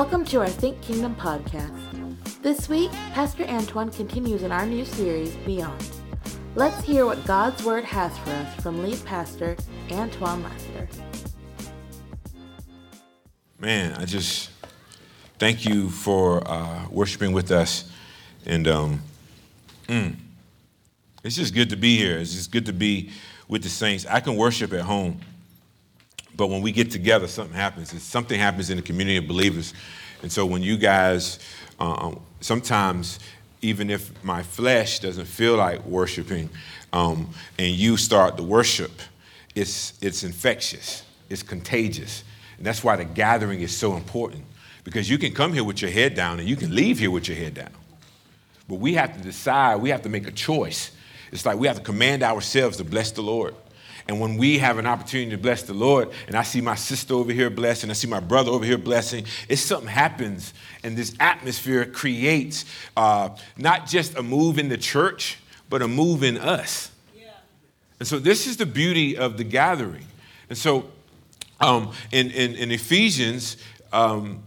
Welcome to our Think Kingdom podcast. This week, Pastor Antoine continues in our new series, Beyond. Let's hear what God's Word has for us from lead pastor Antoine Lester. Man, I just thank you for uh, worshiping with us. And um, mm, it's just good to be here. It's just good to be with the saints. I can worship at home, but when we get together, something happens. It's, something happens in the community of believers. And so when you guys, um, sometimes, even if my flesh doesn't feel like worshiping, um, and you start to worship, it's, it's infectious, it's contagious. And that's why the gathering is so important because you can come here with your head down and you can leave here with your head down. But we have to decide, we have to make a choice. It's like we have to command ourselves to bless the Lord. And when we have an opportunity to bless the Lord, and I see my sister over here blessing, I see my brother over here blessing, it's something happens, and this atmosphere creates uh, not just a move in the church, but a move in us. Yeah. And so this is the beauty of the gathering. And so um, in, in, in, Ephesians, um,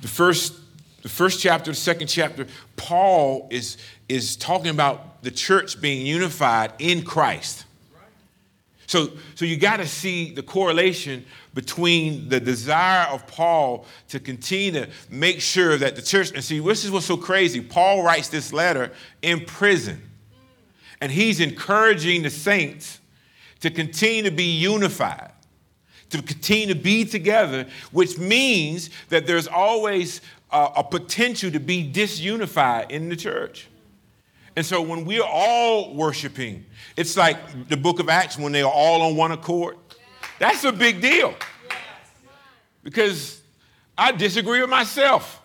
the first the first chapter, the second chapter, Paul is, is talking about the church being unified in Christ. So, so you got to see the correlation between the desire of Paul to continue to make sure that the church, and see, this is what's so crazy. Paul writes this letter in prison, and he's encouraging the saints to continue to be unified to continue to be together, which means that there's always a, a potential to be disunified in the church. And so when we're all worshiping, it's like the book of Acts when they are all on one accord. That's a big deal. Because I disagree with myself.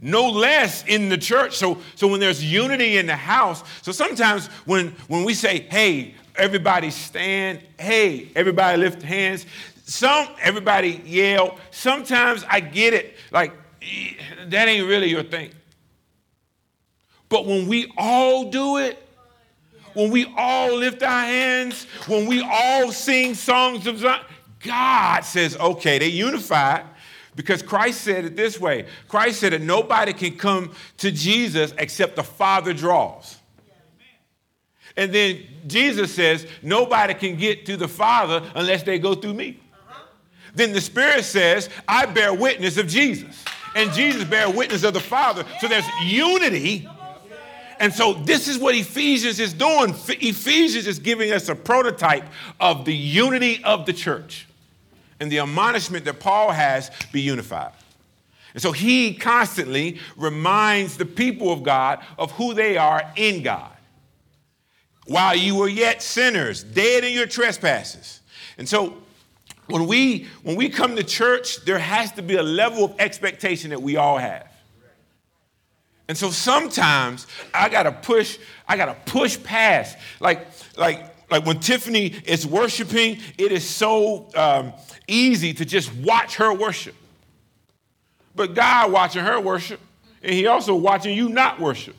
No less in the church. So, so when there's unity in the house, so sometimes when, when we say, hey, everybody stand. Hey, everybody lift hands. Some, everybody yell. Sometimes I get it. Like, that ain't really your thing. But when we all do it, when we all lift our hands, when we all sing songs of Zion, God says, okay, they unified because Christ said it this way Christ said that nobody can come to Jesus except the Father draws. And then Jesus says, nobody can get to the Father unless they go through me. Then the Spirit says, I bear witness of Jesus. And Jesus bear witness of the Father. So there's unity. And so this is what Ephesians is doing. Ephesians is giving us a prototype of the unity of the church and the admonishment that Paul has be unified. And so he constantly reminds the people of God of who they are in God while you were yet sinners, dead in your trespasses. And so when we when we come to church, there has to be a level of expectation that we all have. And so sometimes I gotta push, I gotta push past. Like, like, like when Tiffany is worshiping, it is so um, easy to just watch her worship. But God watching her worship, and He also watching you not worship.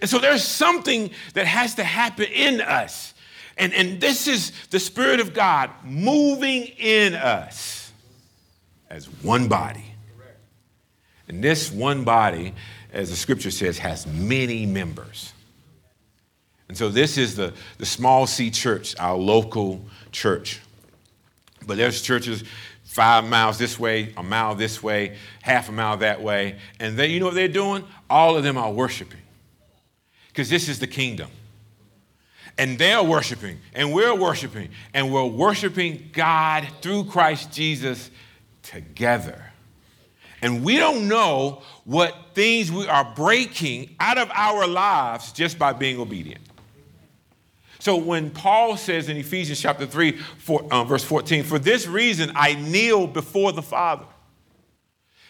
And so there's something that has to happen in us. And, and this is the Spirit of God moving in us as one body. And this one body, as the scripture says, has many members. And so this is the, the small C church, our local church. But there's churches five miles this way, a mile this way, half a mile that way. And they, you know what they're doing? All of them are worshiping because this is the kingdom. And they're worshiping, and we're worshiping, and we're worshiping God through Christ Jesus together. And we don't know what things we are breaking out of our lives just by being obedient. So when Paul says in Ephesians chapter 3, four, um, verse 14, for this reason I kneel before the Father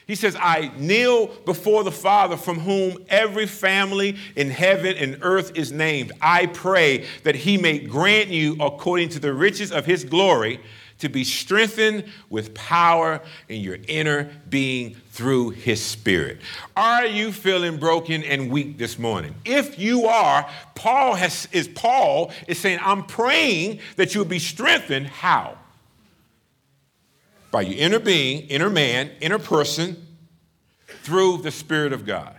he says, I kneel before the Father from whom every family in heaven and earth is named. I pray that he may grant you, according to the riches of his glory, to be strengthened with power in your inner being through his spirit. Are you feeling broken and weak this morning? If you are, Paul has is Paul is saying, I'm praying that you'll be strengthened. How? by your inner being, inner man, inner person, through the Spirit of God.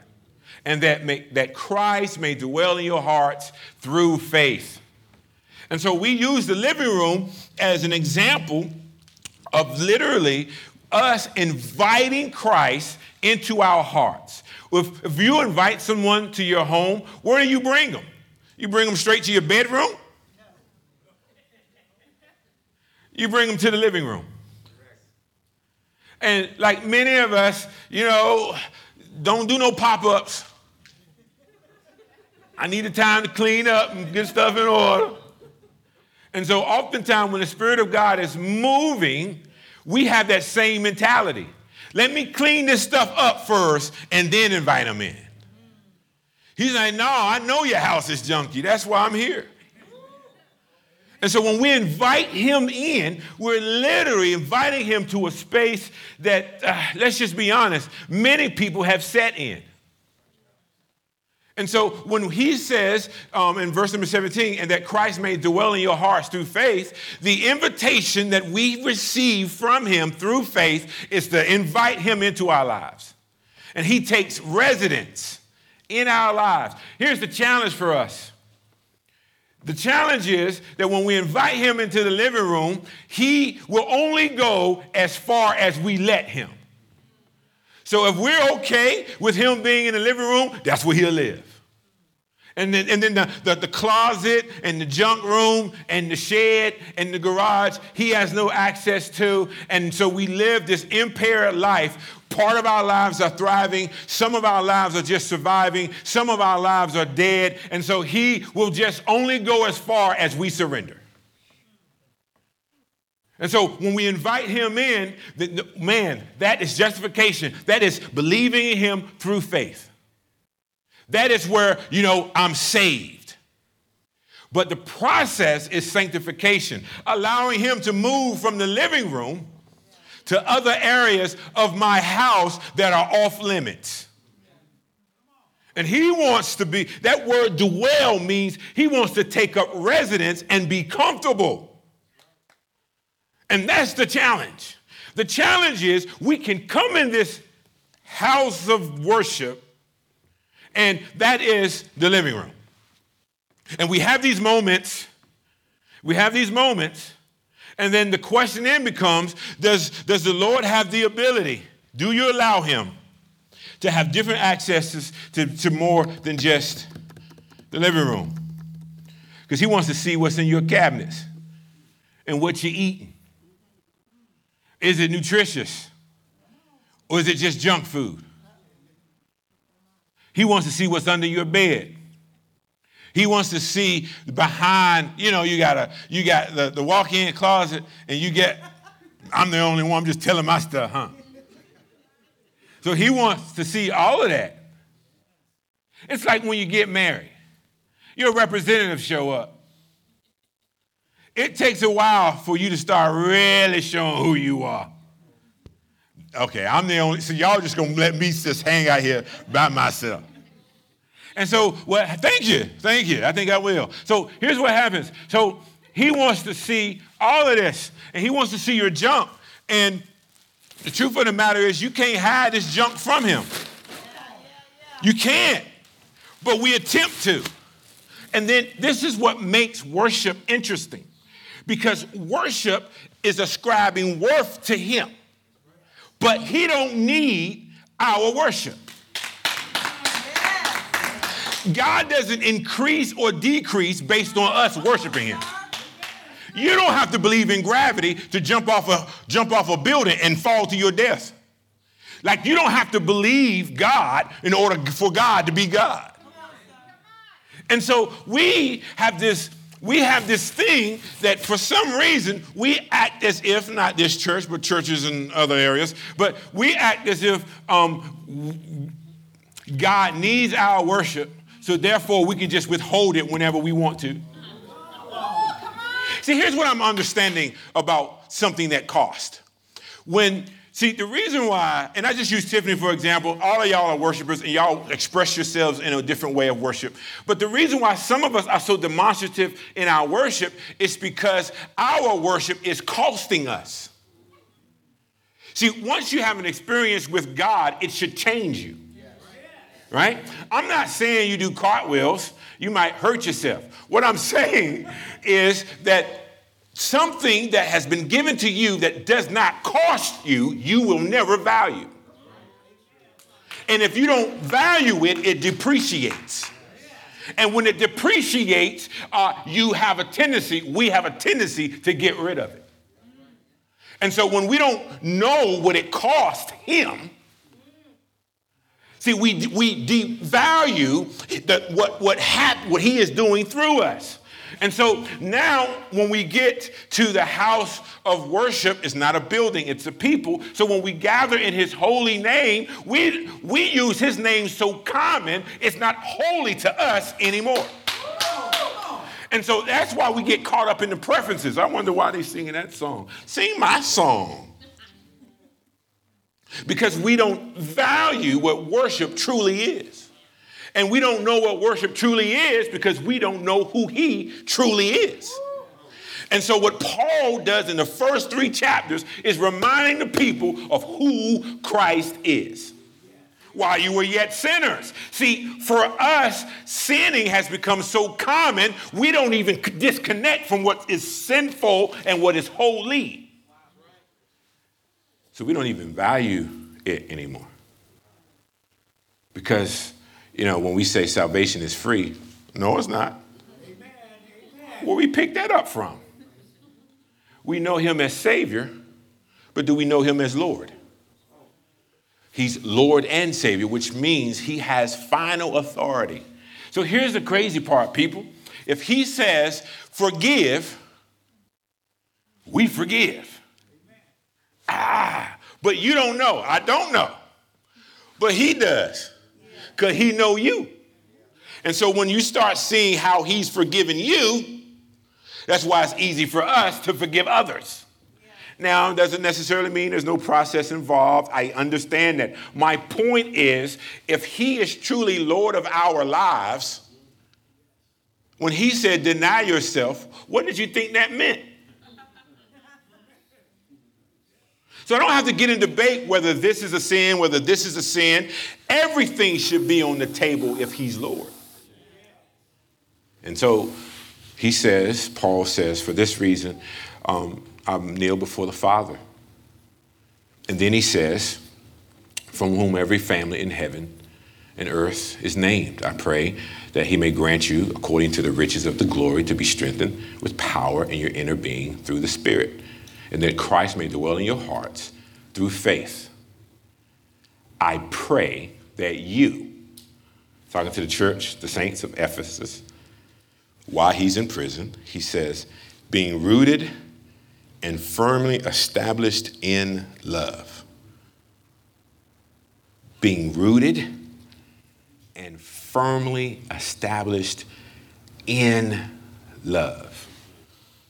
And that, may, that Christ may dwell in your hearts through faith. And so we use the living room as an example of literally us inviting Christ into our hearts. If, if you invite someone to your home, where do you bring them? You bring them straight to your bedroom? You bring them to the living room. And like many of us, you know, don't do no pop ups. I need the time to clean up and get stuff in order. And so, oftentimes, when the Spirit of God is moving, we have that same mentality. Let me clean this stuff up first and then invite them in. He's like, No, I know your house is junky. That's why I'm here. And so when we invite him in, we're literally inviting him to a space that, uh, let's just be honest, many people have set in. And so when he says um, in verse number 17, and that Christ may dwell in your hearts through faith, the invitation that we receive from him through faith is to invite him into our lives. And he takes residence in our lives. Here's the challenge for us. The challenge is that when we invite him into the living room, he will only go as far as we let him. So if we're okay with him being in the living room, that's where he'll live. And then, and then the, the, the, closet and the junk room and the shed and the garage, he has no access to. And so we live this impaired life. Part of our lives are thriving, some of our lives are just surviving, some of our lives are dead. And so he will just only go as far as we surrender. And so when we invite him in, man, that is justification. That is believing in him through faith. That is where, you know, I'm saved. But the process is sanctification, allowing him to move from the living room to other areas of my house that are off limits. And he wants to be, that word dwell means he wants to take up residence and be comfortable. And that's the challenge. The challenge is we can come in this house of worship and that is the living room. And we have these moments, we have these moments, and then the question then becomes does, does the Lord have the ability? Do you allow Him to have different accesses to, to more than just the living room? Because He wants to see what's in your cabinets and what you're eating. Is it nutritious? Or is it just junk food? He wants to see what's under your bed. He wants to see behind, you know, you got a you got the, the walk-in closet and you get, I'm the only one, I'm just telling my stuff, huh? So he wants to see all of that. It's like when you get married. Your representative show up. It takes a while for you to start really showing who you are. Okay, I'm the only, so y'all just gonna let me just hang out here by myself. And so, well, thank you, thank you. I think I will. So here's what happens. So he wants to see all of this, and he wants to see your junk. And the truth of the matter is, you can't hide this junk from him. You can't, but we attempt to. And then this is what makes worship interesting, because worship is ascribing worth to him, but he don't need our worship. God doesn't increase or decrease based on us worshiping Him. You don't have to believe in gravity to jump off a jump off a building and fall to your death. Like you don't have to believe God in order for God to be God. And so we have this we have this thing that for some reason we act as if not this church but churches in other areas but we act as if um, god needs our worship so therefore, we can just withhold it whenever we want to. See, here's what I'm understanding about something that cost. When See, the reason why, and I just use Tiffany for example, all of y'all are worshipers and y'all express yourselves in a different way of worship. But the reason why some of us are so demonstrative in our worship is because our worship is costing us. See, once you have an experience with God, it should change you. Right? I'm not saying you do cartwheels, you might hurt yourself. What I'm saying is that something that has been given to you that does not cost you, you will never value. And if you don't value it, it depreciates. And when it depreciates, uh, you have a tendency, we have a tendency to get rid of it. And so when we don't know what it cost him, see, we, we devalue the, what, what, hap- what he is doing through us. And so now, when we get to the house of worship, it's not a building, it's a people. So when we gather in his holy name, we, we use his name so common, it's not holy to us anymore. And so that's why we get caught up in the preferences. I wonder why they're singing that song. Sing my song. Because we don't value what worship truly is. And we don't know what worship truly is because we don't know who he truly is. And so, what Paul does in the first three chapters is reminding the people of who Christ is while you were yet sinners. See, for us, sinning has become so common, we don't even disconnect from what is sinful and what is holy. So we don't even value it anymore. Because you know, when we say salvation is free, no, it's not. Amen. Where we pick that up from? We know him as Savior, but do we know him as Lord? He's Lord and Savior, which means he has final authority. So here's the crazy part, people. If he says, forgive, we forgive. But you don't know. I don't know. But he does because he know you. And so when you start seeing how he's forgiven you, that's why it's easy for us to forgive others. Now, doesn't necessarily mean there's no process involved. I understand that. My point is if he is truly Lord of our lives, when he said deny yourself, what did you think that meant? So I don't have to get in debate whether this is a sin, whether this is a sin. Everything should be on the table if he's Lord. And so he says, Paul says, for this reason, um, I kneel before the Father. And then he says, from whom every family in heaven and earth is named. I pray that he may grant you, according to the riches of the glory, to be strengthened with power in your inner being through the Spirit and that Christ may dwell in your hearts through faith. I pray that you, talking to the church, the saints of Ephesus, while he's in prison, he says, being rooted and firmly established in love. Being rooted and firmly established in love.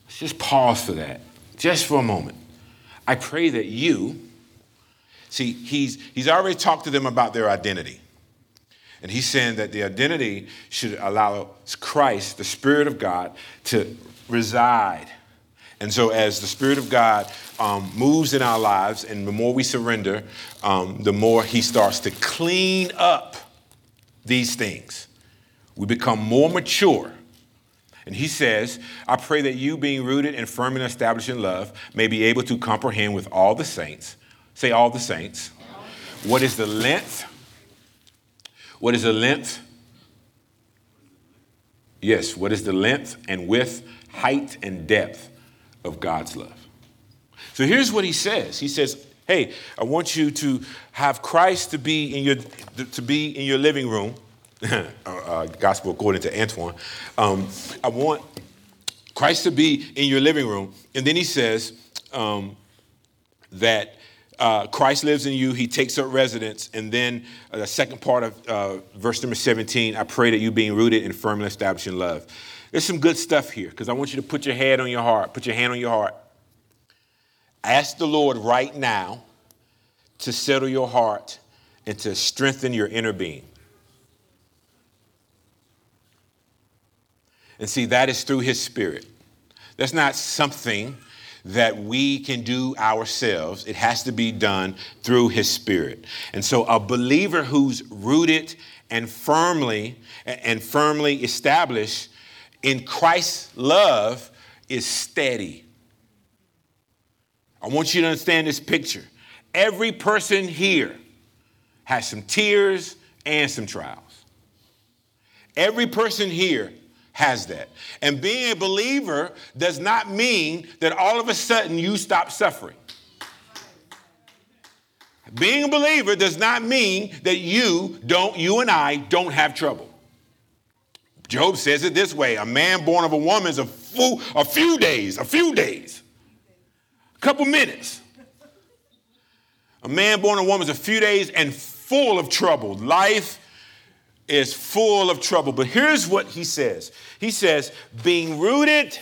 Let's just pause for that just for a moment. I pray that you, see, he's, he's already talked to them about their identity. And he's saying that the identity should allow Christ, the Spirit of God, to reside. And so, as the Spirit of God um, moves in our lives, and the more we surrender, um, the more He starts to clean up these things. We become more mature and he says, I pray that you, being rooted and firm and established in love, may be able to comprehend with all the saints, say all the saints, what is the length? What is the length? Yes, what is the length and width, height and depth of God's love? So here's what he says. He says, "Hey, I want you to have Christ to be in your to be in your living room." Uh, uh, gospel according to Antoine. Um, I want Christ to be in your living room. And then he says um, that uh, Christ lives in you, he takes up residence. And then uh, the second part of uh, verse number 17 I pray that you being rooted and firmly established in love. There's some good stuff here because I want you to put your head on your heart, put your hand on your heart. Ask the Lord right now to settle your heart and to strengthen your inner being. And see, that is through his spirit. That's not something that we can do ourselves. It has to be done through his spirit. And so a believer who's rooted and firmly and firmly established in Christ's love is steady. I want you to understand this picture. Every person here has some tears and some trials. Every person here has that. And being a believer does not mean that all of a sudden you stop suffering. Being a believer does not mean that you don't, you and I don't have trouble. Job says it this way a man born of a woman is a, fool, a few days, a few days, a couple minutes. A man born of a woman is a few days and full of trouble. Life is full of trouble. But here's what he says He says, being rooted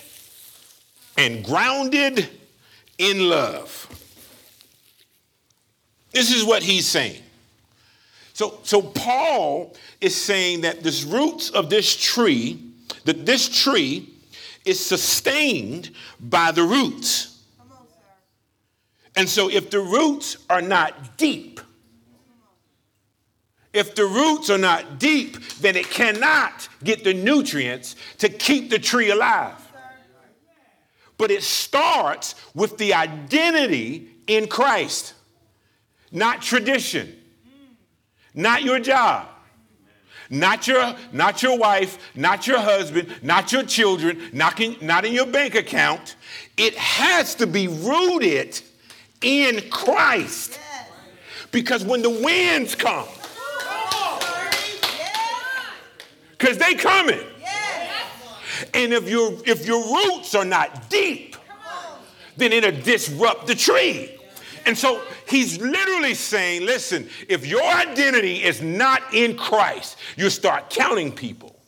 and grounded in love. This is what he's saying. So, so Paul is saying that this roots of this tree, that this tree is sustained by the roots. And so if the roots are not deep, if the roots are not deep, then it cannot get the nutrients to keep the tree alive. But it starts with the identity in Christ, not tradition, not your job, not your, not your wife, not your husband, not your children, not in, not in your bank account. It has to be rooted in Christ. Because when the winds come, because they coming. And if your if your roots are not deep, then it'll disrupt the tree. And so he's literally saying, listen, if your identity is not in Christ, you start counting people.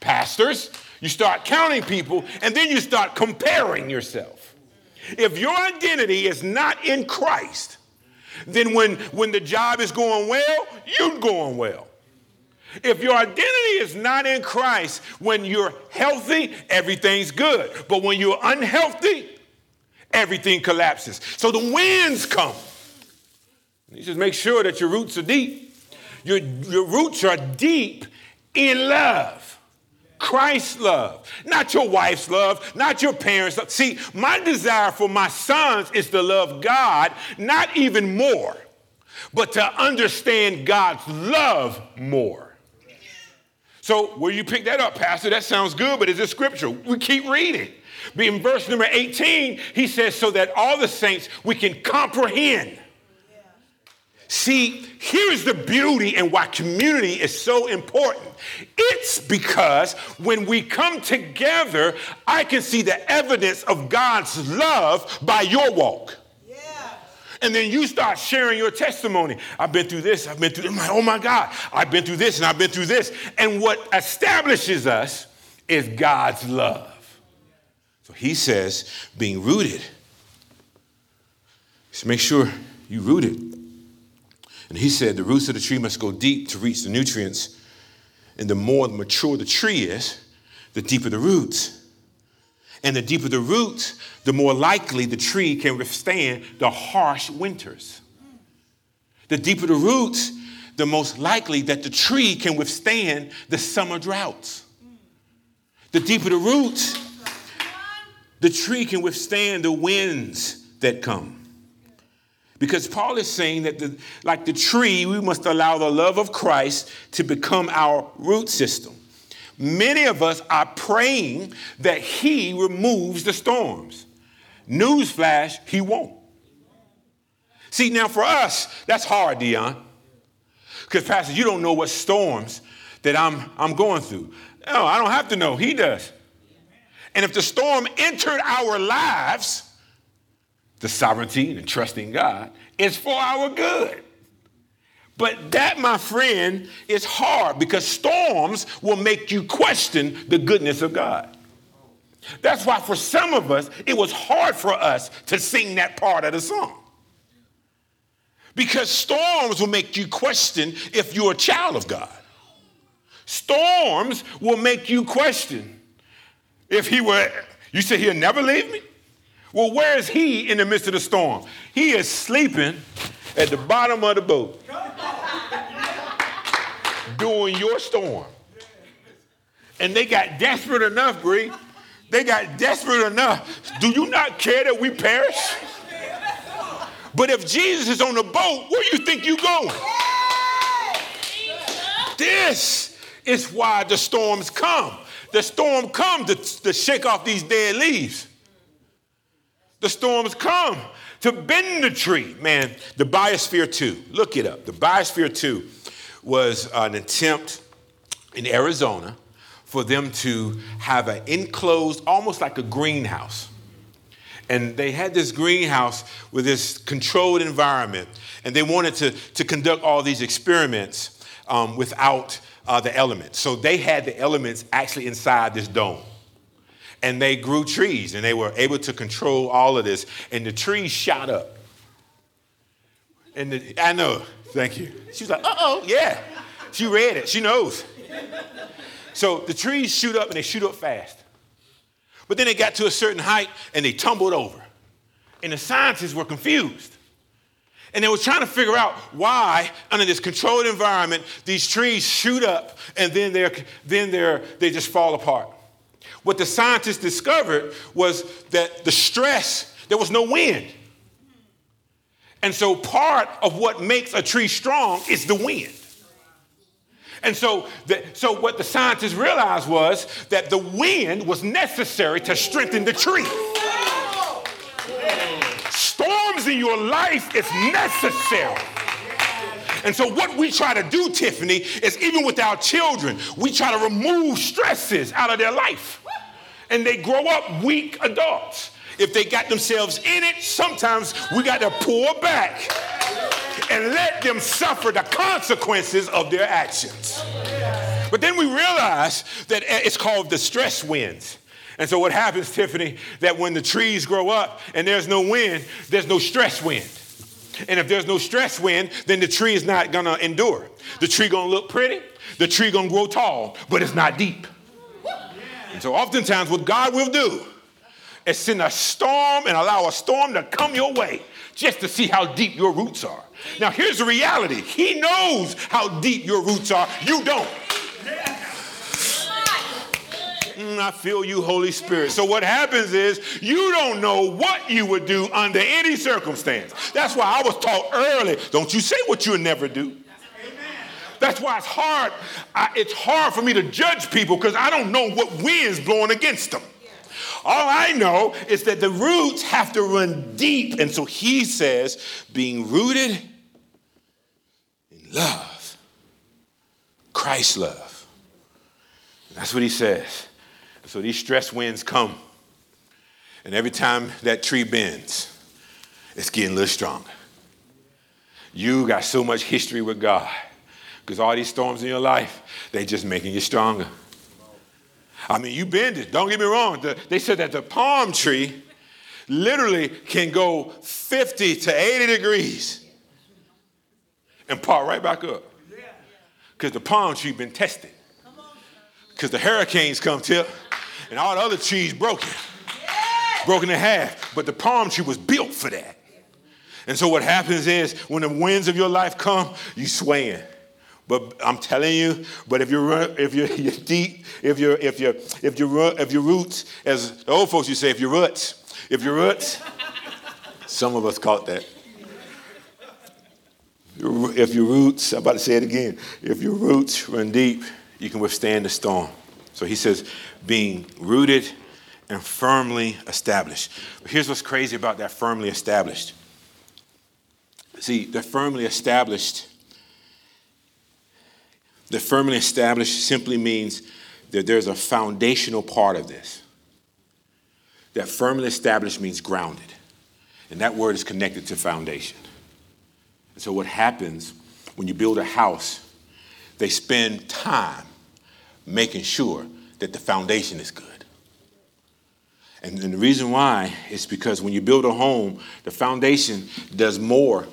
Pastors, you start counting people, and then you start comparing yourself. If your identity is not in Christ, then when, when the job is going well, you're going well. If your identity is not in Christ, when you're healthy, everything's good. But when you're unhealthy, everything collapses. So the winds come. You just make sure that your roots are deep. Your, your roots are deep in love. Christ's love, not your wife's love, not your parents' love. See, my desire for my sons is to love God, not even more, but to understand God's love more. So, where you pick that up, Pastor? That sounds good, but is it scripture? We keep reading. But in verse number 18, he says, so that all the saints we can comprehend. See, here's the beauty and why community is so important. It's because when we come together, I can see the evidence of God's love by your walk. And then you start sharing your testimony. I've been through this, I've been through this. Oh my God, I've been through this and I've been through this. And what establishes us is God's love. So he says, being rooted. So make sure you rooted. And he said the roots of the tree must go deep to reach the nutrients. And the more mature the tree is, the deeper the roots. And the deeper the roots, the more likely the tree can withstand the harsh winters. The deeper the roots, the most likely that the tree can withstand the summer droughts. The deeper the roots, the tree can withstand the winds that come. Because Paul is saying that, the, like the tree, we must allow the love of Christ to become our root system. Many of us are praying that He removes the storms. Newsflash, He won't. See, now for us, that's hard, Dion. Because, Pastor, you don't know what storms that I'm, I'm going through. No, I don't have to know. He does. And if the storm entered our lives, the sovereignty and trusting God is for our good. But that, my friend, is hard because storms will make you question the goodness of God. That's why, for some of us, it was hard for us to sing that part of the song. Because storms will make you question if you're a child of God. Storms will make you question if He were, you say He'll never leave me? Well, where is he in the midst of the storm? He is sleeping at the bottom of the boat during your storm. And they got desperate enough, Bree. They got desperate enough. Do you not care that we perish? But if Jesus is on the boat, where do you think you going? This is why the storms come. The storm come to, to shake off these dead leaves. The storms come to bend the tree. Man, the Biosphere 2, look it up. The Biosphere 2 was an attempt in Arizona for them to have an enclosed, almost like a greenhouse. And they had this greenhouse with this controlled environment, and they wanted to, to conduct all these experiments um, without uh, the elements. So they had the elements actually inside this dome. And they grew trees, and they were able to control all of this, and the trees shot up. And the, I know, thank you. She was like, uh oh, yeah. She read it, she knows. So the trees shoot up, and they shoot up fast. But then they got to a certain height and they tumbled over. And the scientists were confused. And they were trying to figure out why, under this controlled environment, these trees shoot up and then, they're, then they're, they just fall apart. What the scientists discovered was that the stress, there was no wind. And so part of what makes a tree strong is the wind. And so, the, so what the scientists realized was that the wind was necessary to strengthen the tree. Storms in your life is necessary. And so, what we try to do, Tiffany, is even with our children, we try to remove stresses out of their life. And they grow up weak adults. If they got themselves in it, sometimes we got to pull back and let them suffer the consequences of their actions. But then we realize that eh, it's called the stress winds. And so what happens, Tiffany, that when the trees grow up and there's no wind, there's no stress wind. And if there's no stress wind, then the tree is not gonna endure. The tree gonna look pretty, the tree gonna grow tall, but it's not deep. And so oftentimes what God will do is send a storm and allow a storm to come your way just to see how deep your roots are. Now, here's the reality He knows how deep your roots are, you don't. Mm, I feel you, Holy Spirit. So, what happens is you don't know what you would do under any circumstance. That's why I was taught early don't you say what you'll never do. That's why it's hard. I, it's hard for me to judge people because I don't know what wind's blowing against them. All I know is that the roots have to run deep. And so he says, being rooted in love, Christ's love. That's what he says. So these stress winds come. And every time that tree bends, it's getting a little stronger. You got so much history with God because all these storms in your life, they're just making you stronger. I mean, you bend it. Don't get me wrong. The, they said that the palm tree literally can go 50 to 80 degrees and pop right back up. Because the palm tree been tested. Because the hurricanes come tip and all the other trees broken. Broken in half. But the palm tree was built for that. And so what happens is when the winds of your life come, you swaying. But I'm telling you, but if you're if you're, deep, if you're if you're if you're if your roots, as the old folks you say, if your roots, if your roots, some of us caught that. If your roots, I'm about to say it again. If your roots run deep, you can withstand the storm. So he says, being rooted and firmly established. But here's what's crazy about that firmly established. See, they're firmly established the firmly established simply means that there's a foundational part of this. That firmly established means grounded. And that word is connected to foundation. And so, what happens when you build a house, they spend time making sure that the foundation is good. And, and the reason why is because when you build a home, the foundation does more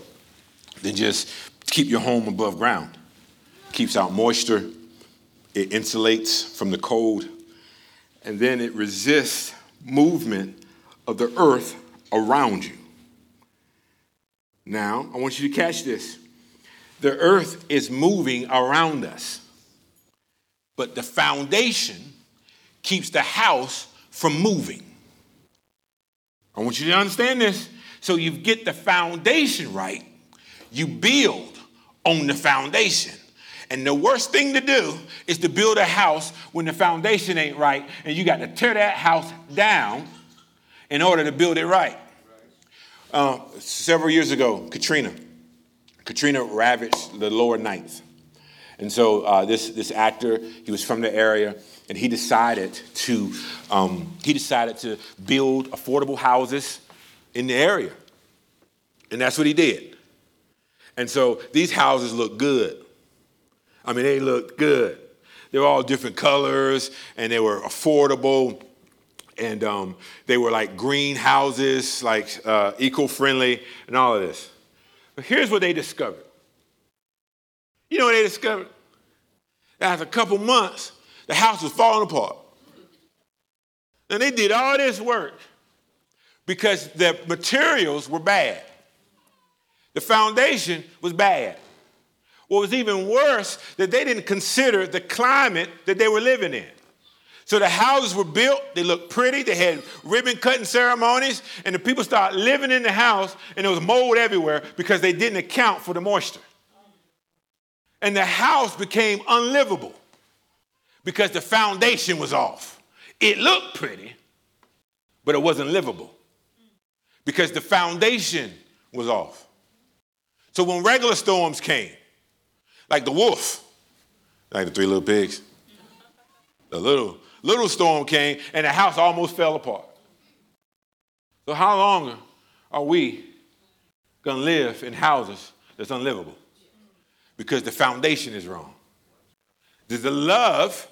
than just keep your home above ground keeps out moisture, it insulates from the cold, and then it resists movement of the earth around you. Now, I want you to catch this. The earth is moving around us, but the foundation keeps the house from moving. I want you to understand this. So you get the foundation right, you build on the foundation. And the worst thing to do is to build a house when the foundation ain't right, and you got to tear that house down in order to build it right. Uh, several years ago, Katrina. Katrina ravaged the lower ninth. And so uh, this, this actor, he was from the area, and he decided to um, he decided to build affordable houses in the area, and that's what he did. And so these houses look good. I mean, they looked good. They were all different colors, and they were affordable, and um, they were like greenhouses, like uh, eco-friendly, and all of this. But here's what they discovered. You know what they discovered? After a couple months, the house was falling apart. And they did all this work because the materials were bad. The foundation was bad. What was even worse, that they didn't consider the climate that they were living in. So the houses were built, they looked pretty, they had ribbon cutting ceremonies, and the people started living in the house, and there was mold everywhere because they didn't account for the moisture. And the house became unlivable because the foundation was off. It looked pretty, but it wasn't livable because the foundation was off. So when regular storms came, like the wolf, like the three little pigs, the little little storm came and the house almost fell apart. So, how long are we going to live in houses that's unlivable? Because the foundation is wrong. There's the love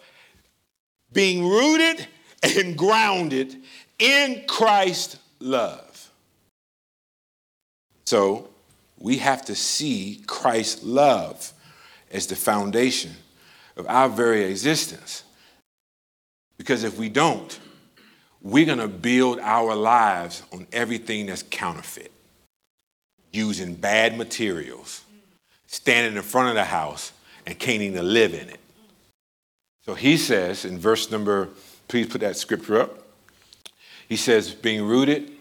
being rooted and grounded in Christ's love. So, we have to see Christ's love as the foundation of our very existence. Because if we don't, we're going to build our lives on everything that's counterfeit, using bad materials, standing in front of the house and can't even live in it. So he says in verse number, please put that scripture up. He says, being rooted,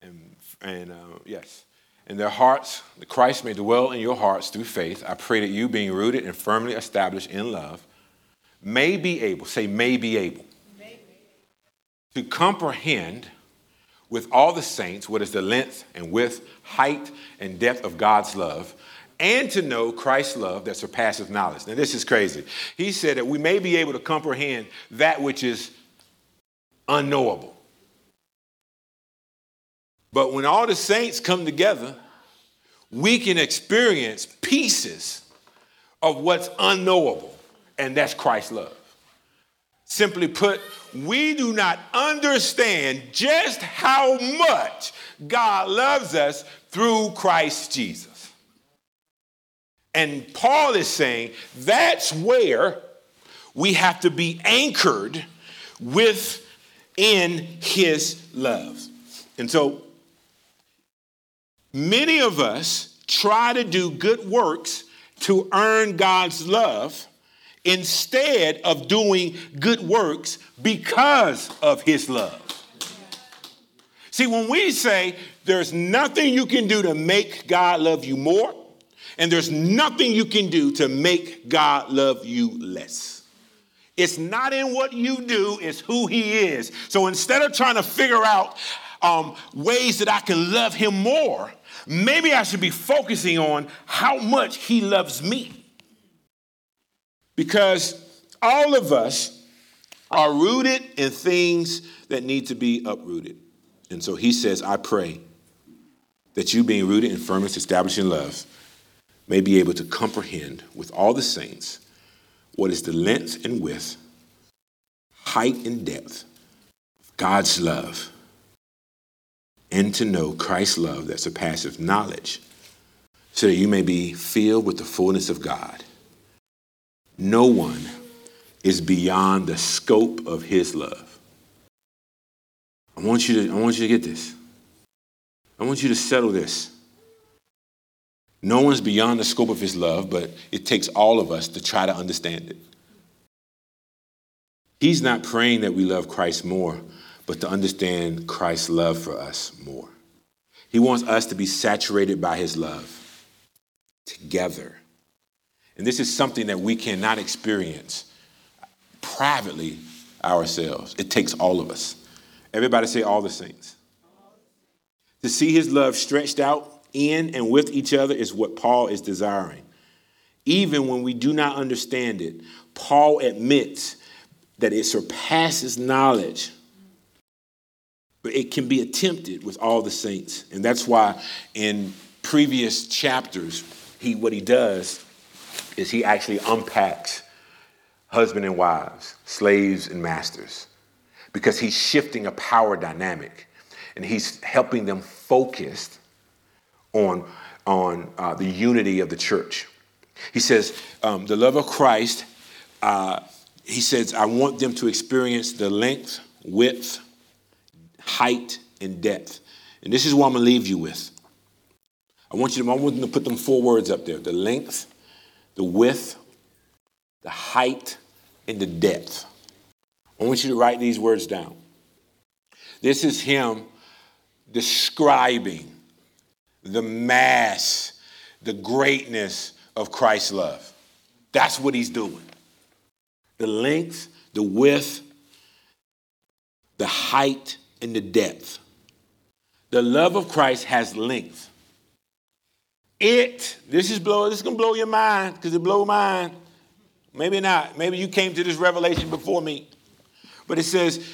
and, and uh, yes, in their hearts, the Christ may dwell in your hearts through faith. I pray that you, being rooted and firmly established in love, may be able, say, may be able, to comprehend with all the saints what is the length and width, height, and depth of God's love, and to know Christ's love that surpasses knowledge. Now, this is crazy. He said that we may be able to comprehend that which is unknowable. But when all the saints come together, we can experience pieces of what's unknowable and that's Christ's love. Simply put, we do not understand just how much God loves us through Christ Jesus. And Paul is saying that's where we have to be anchored within his love. And so many of us try to do good works to earn God's love instead of doing good works because of his love. See, when we say there's nothing you can do to make God love you more, and there's nothing you can do to make God love you less. It's not in what you do, it's who He is. So instead of trying to figure out um, ways that I can love Him more, maybe I should be focusing on how much He loves me. Because all of us are rooted in things that need to be uprooted. And so he says, I pray that you, being rooted in firmness, established in love, may be able to comprehend with all the saints what is the length and width, height and depth of God's love, and to know Christ's love that surpasses knowledge, so that you may be filled with the fullness of God. No one is beyond the scope of his love. I want you to, I want you to get this. I want you to settle this. No one's beyond the scope of his love, but it takes all of us to try to understand it. He's not praying that we love Christ more, but to understand Christ's love for us more. He wants us to be saturated by his love together. And this is something that we cannot experience privately ourselves. It takes all of us. Everybody say, all the saints. To see his love stretched out in and with each other is what Paul is desiring. Even when we do not understand it, Paul admits that it surpasses knowledge, but it can be attempted with all the saints. And that's why in previous chapters, he what he does is he actually unpacks husband and wives, slaves and masters, because he's shifting a power dynamic and he's helping them focus on, on uh, the unity of the church. He says, um, the love of Christ, uh, he says, I want them to experience the length, width, height, and depth. And this is what I'm going to leave you with. I want you to, I want them to put them four words up there the length, the width, the height, and the depth. I want you to write these words down. This is him describing the mass, the greatness of Christ's love. That's what he's doing. The length, the width, the height, and the depth. The love of Christ has length. It, this is blow, this is gonna blow your mind, because it blow mine. Maybe not. Maybe you came to this revelation before me. But it says,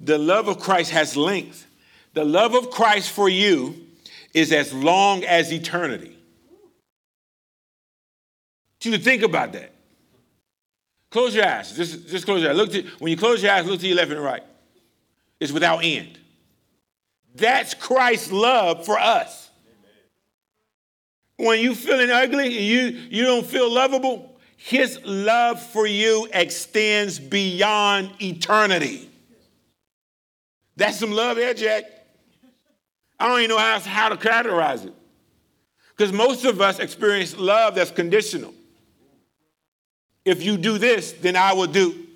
the love of Christ has length. The love of Christ for you is as long as eternity. You to think about that. Close your eyes. Just, just close your eyes. Look to, when you close your eyes, look to your left and right. It's without end. That's Christ's love for us. When you feeling ugly and you, you don't feel lovable, his love for you extends beyond eternity. That's some love there, Jack. I don't even know how, how to categorize it. Because most of us experience love that's conditional. If you do this, then I will do.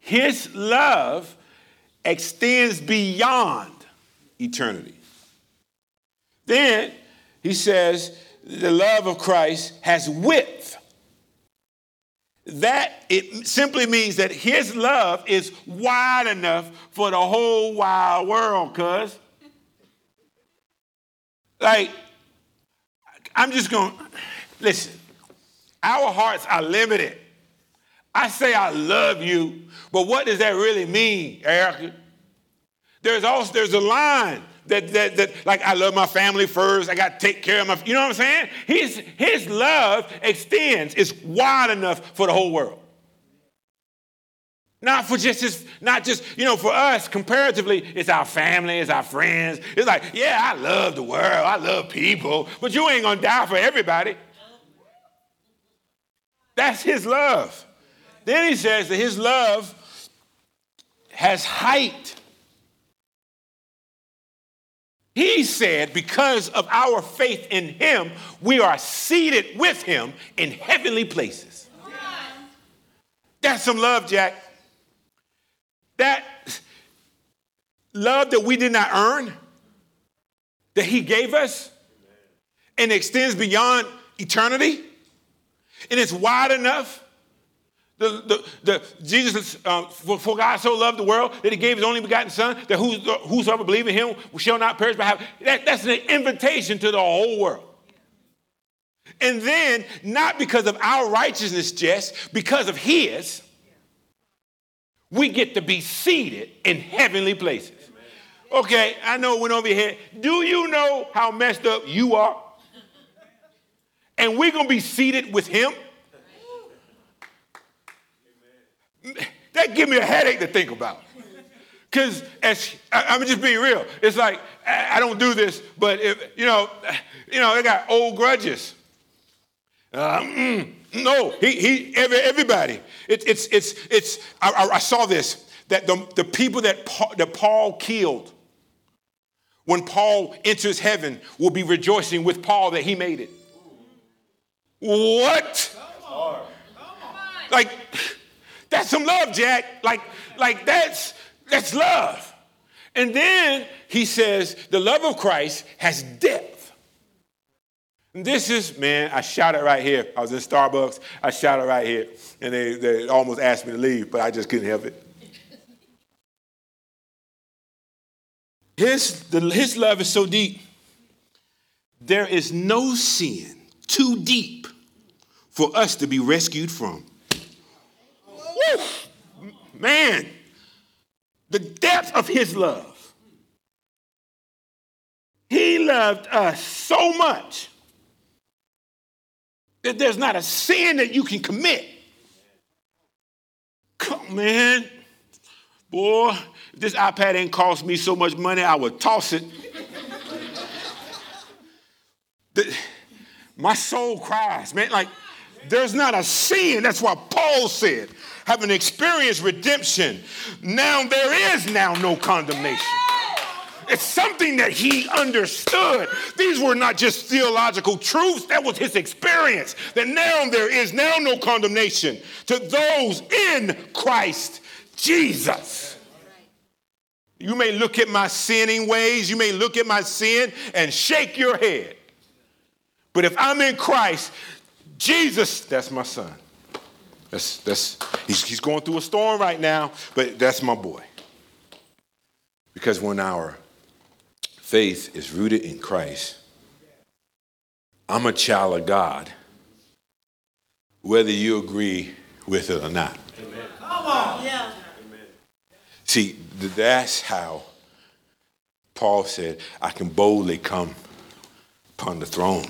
His love extends beyond eternity. Then he says, the love of Christ has width. That it simply means that his love is wide enough for the whole wide world, cuz. Like, I'm just to listen. Our hearts are limited. I say I love you, but what does that really mean, Erica? There's also there's a line that, that, that like I love my family first. I got to take care of my. You know what I'm saying? His his love extends. It's wide enough for the whole world. Not for just his, not just, you know, for us, comparatively, it's our family, it's our friends. It's like, yeah, I love the world, I love people, but you ain't gonna die for everybody. That's his love. Then he says that his love has height. He said, because of our faith in him, we are seated with him in heavenly places. That's some love, Jack. That love that we did not earn, that He gave us, and extends beyond eternity, and it's wide enough. The, the, the, Jesus, uh, for, for, God so loved the world that he gave his only begotten son, that whosoever believe in him shall not perish but have. That, that's an invitation to the whole world. And then, not because of our righteousness, just because of his, we get to be seated in heavenly places. Okay, I know it went over your head. Do you know how messed up you are? And we're gonna be seated with him. That give me a headache to think about. Because as I, am just being real, it's like I, don't do this, but if you know, you know, they got old grudges. Uh, mm, no, he, he every, everybody. It, it's, it's, it's, I, I, saw this, that the, the people that Paul, that Paul killed when Paul enters heaven, will be rejoicing with Paul that he made it. What? Like, that's some love, Jack. Like, like that's that's love. And then he says, the love of Christ has depth. And this is, man, I shouted right here. I was in Starbucks, I shouted right here, and they, they almost asked me to leave, but I just couldn't help it. His, the, his love is so deep. There is no sin too deep for us to be rescued from. Man, the depth of his love. He loved us so much that there's not a sin that you can commit. Come, man. Boy, if this iPad ain't cost me so much money, I would toss it. the, my soul cries, man. Like, there's not a sin. That's what Paul said. Having experienced redemption, now there is now no condemnation. It's something that he understood. These were not just theological truths, that was his experience. That now there is now no condemnation to those in Christ Jesus. You may look at my sinning ways, you may look at my sin and shake your head. But if I'm in Christ, Jesus, that's my son. That's, that's, he's, he's going through a storm right now, but that's my boy. Because when our faith is rooted in Christ, I'm a child of God, whether you agree with it or not. Amen. Come on. Yeah. See, that's how Paul said, I can boldly come upon the throne.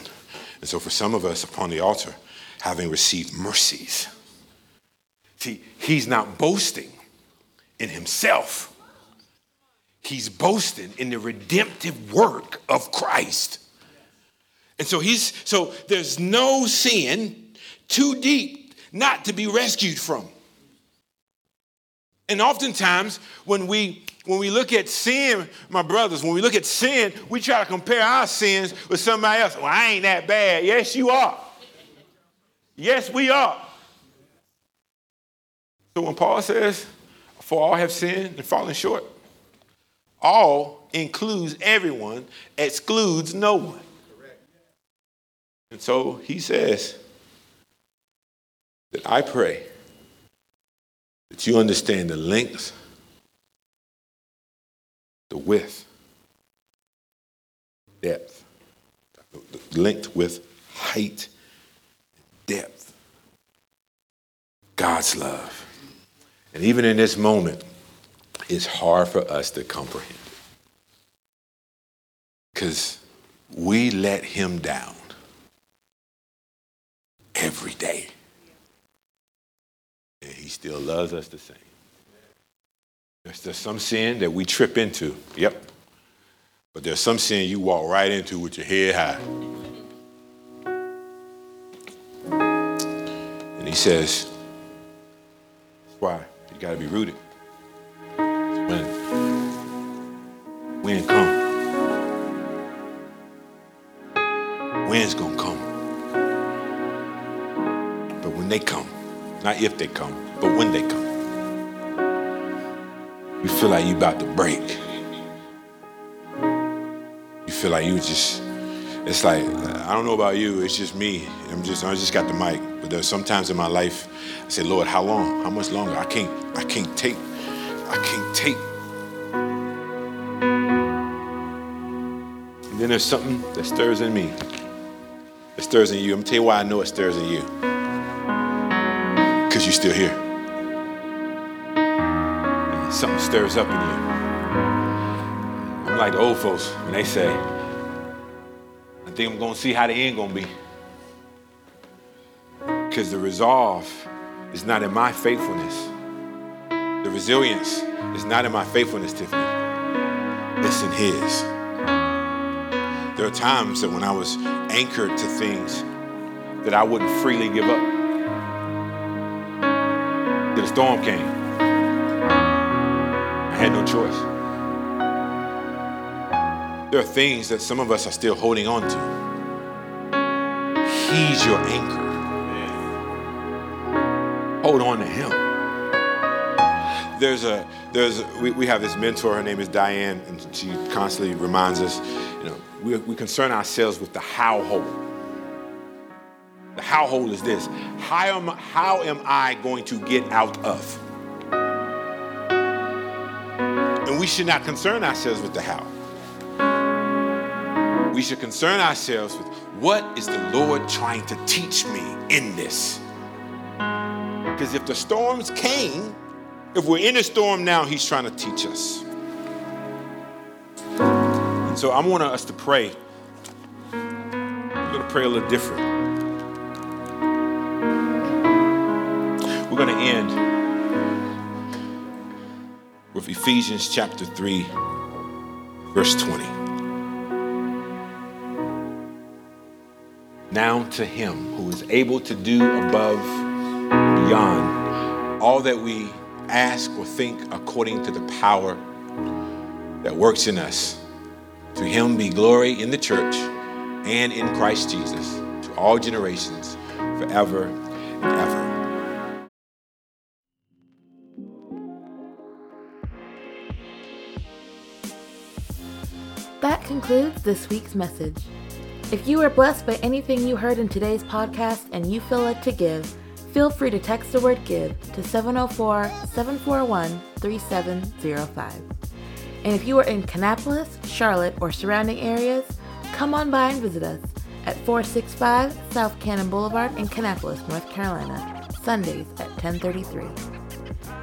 And so for some of us upon the altar, having received mercies, see, he's not boasting in himself. He's boasting in the redemptive work of Christ. And so he's so there's no sin too deep not to be rescued from. And oftentimes, when we when we look at sin, my brothers, when we look at sin, we try to compare our sins with somebody else. Well, I ain't that bad. Yes, you are. Yes, we are. So when Paul says, For all have sinned and fallen short, all includes everyone, excludes no one. And so he says that I pray that you understand the length, the width, depth, the length, width, height, depth. God's love. And even in this moment, it's hard for us to comprehend. Because we let him down every day he still loves us the same. There's, some sin that we trip into, yep. But there's some sin you walk right into with your head high. And he says, why you got to be rooted. When wind come, wind's gonna come. But when they come, not if they come, but when they come. You feel like you about to break. You feel like you just, it's like, I don't know about you, it's just me. I'm just, I just got the mic. But there's sometimes in my life, I say, Lord, how long? How much longer? I can't, I can't take, I can't take. And then there's something that stirs in me. It stirs in you. I'm gonna tell you why I know it stirs in you because you're still here. Something stirs up in you. I'm like the old folks when they say, I think I'm going to see how the end going to be. Because the resolve is not in my faithfulness. The resilience is not in my faithfulness, Tiffany. It's in His. There are times that when I was anchored to things that I wouldn't freely give up the storm came. I had no choice. there are things that some of us are still holding on to. He's your anchor. Hold on to him. There's a there's a, we, we have this mentor. Her name is Diane, and she constantly reminds us. You know, we, we concern ourselves with the how hole. The how hole is this: how am how am I going to get out of? And we should not concern ourselves with the how. We should concern ourselves with what is the Lord trying to teach me in this? Because if the storms came, if we're in a storm now, He's trying to teach us. And so I want us to pray. We're going to pray a little different. We're going to end with Ephesians chapter 3, verse 20. Now to him who is able to do above, beyond all that we ask or think according to the power that works in us. To him be glory in the church and in Christ Jesus to all generations, forever and ever. Concludes this week's message. If you were blessed by anything you heard in today's podcast and you feel led to give, feel free to text the word give to 704 741 3705. And if you are in Kannapolis, Charlotte, or surrounding areas, come on by and visit us at 465 South Cannon Boulevard in Kannapolis, North Carolina, Sundays at 1033.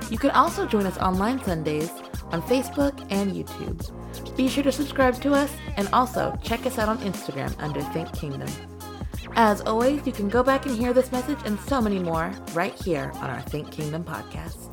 You can also join us online Sundays on Facebook and YouTube. Be sure to subscribe to us and also check us out on Instagram under Think Kingdom. As always, you can go back and hear this message and so many more right here on our Think Kingdom podcast.